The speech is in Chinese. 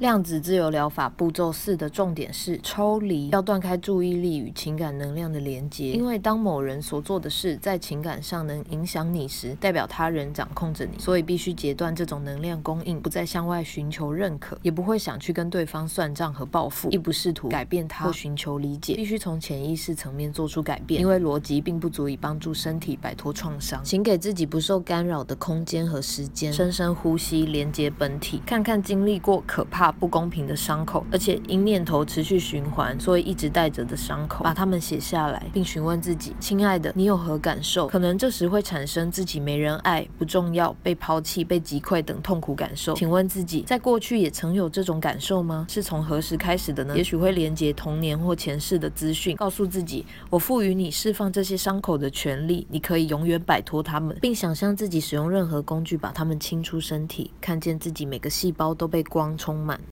量子自由疗法步骤四的重点是抽离，要断开注意力与情感能量的连接。因为当某人所做的事在情感上能影响你时，代表他人掌控着你，所以必须截断这种能量供应，不再向外寻求认可，也不会想去跟对方算账和报复，亦不试图改变他或寻求理解。必须从潜意识层面做出改变，因为逻辑并不足以帮助身体摆脱创伤。请给自己不受干扰的空间和时间，深深呼吸，连接本体，看看经历过可怕。不公平的伤口，而且因念头持续循环，所以一直带着的伤口，把它们写下来，并询问自己：亲爱的，你有何感受？可能这时会产生自己没人爱、不重要、被抛弃、被击溃等痛苦感受。请问自己，在过去也曾有这种感受吗？是从何时开始的呢？也许会连接童年或前世的资讯，告诉自己：我赋予你释放这些伤口的权利，你可以永远摆脱它们，并想象自己使用任何工具把它们清出身体，看见自己每个细胞都被光充满。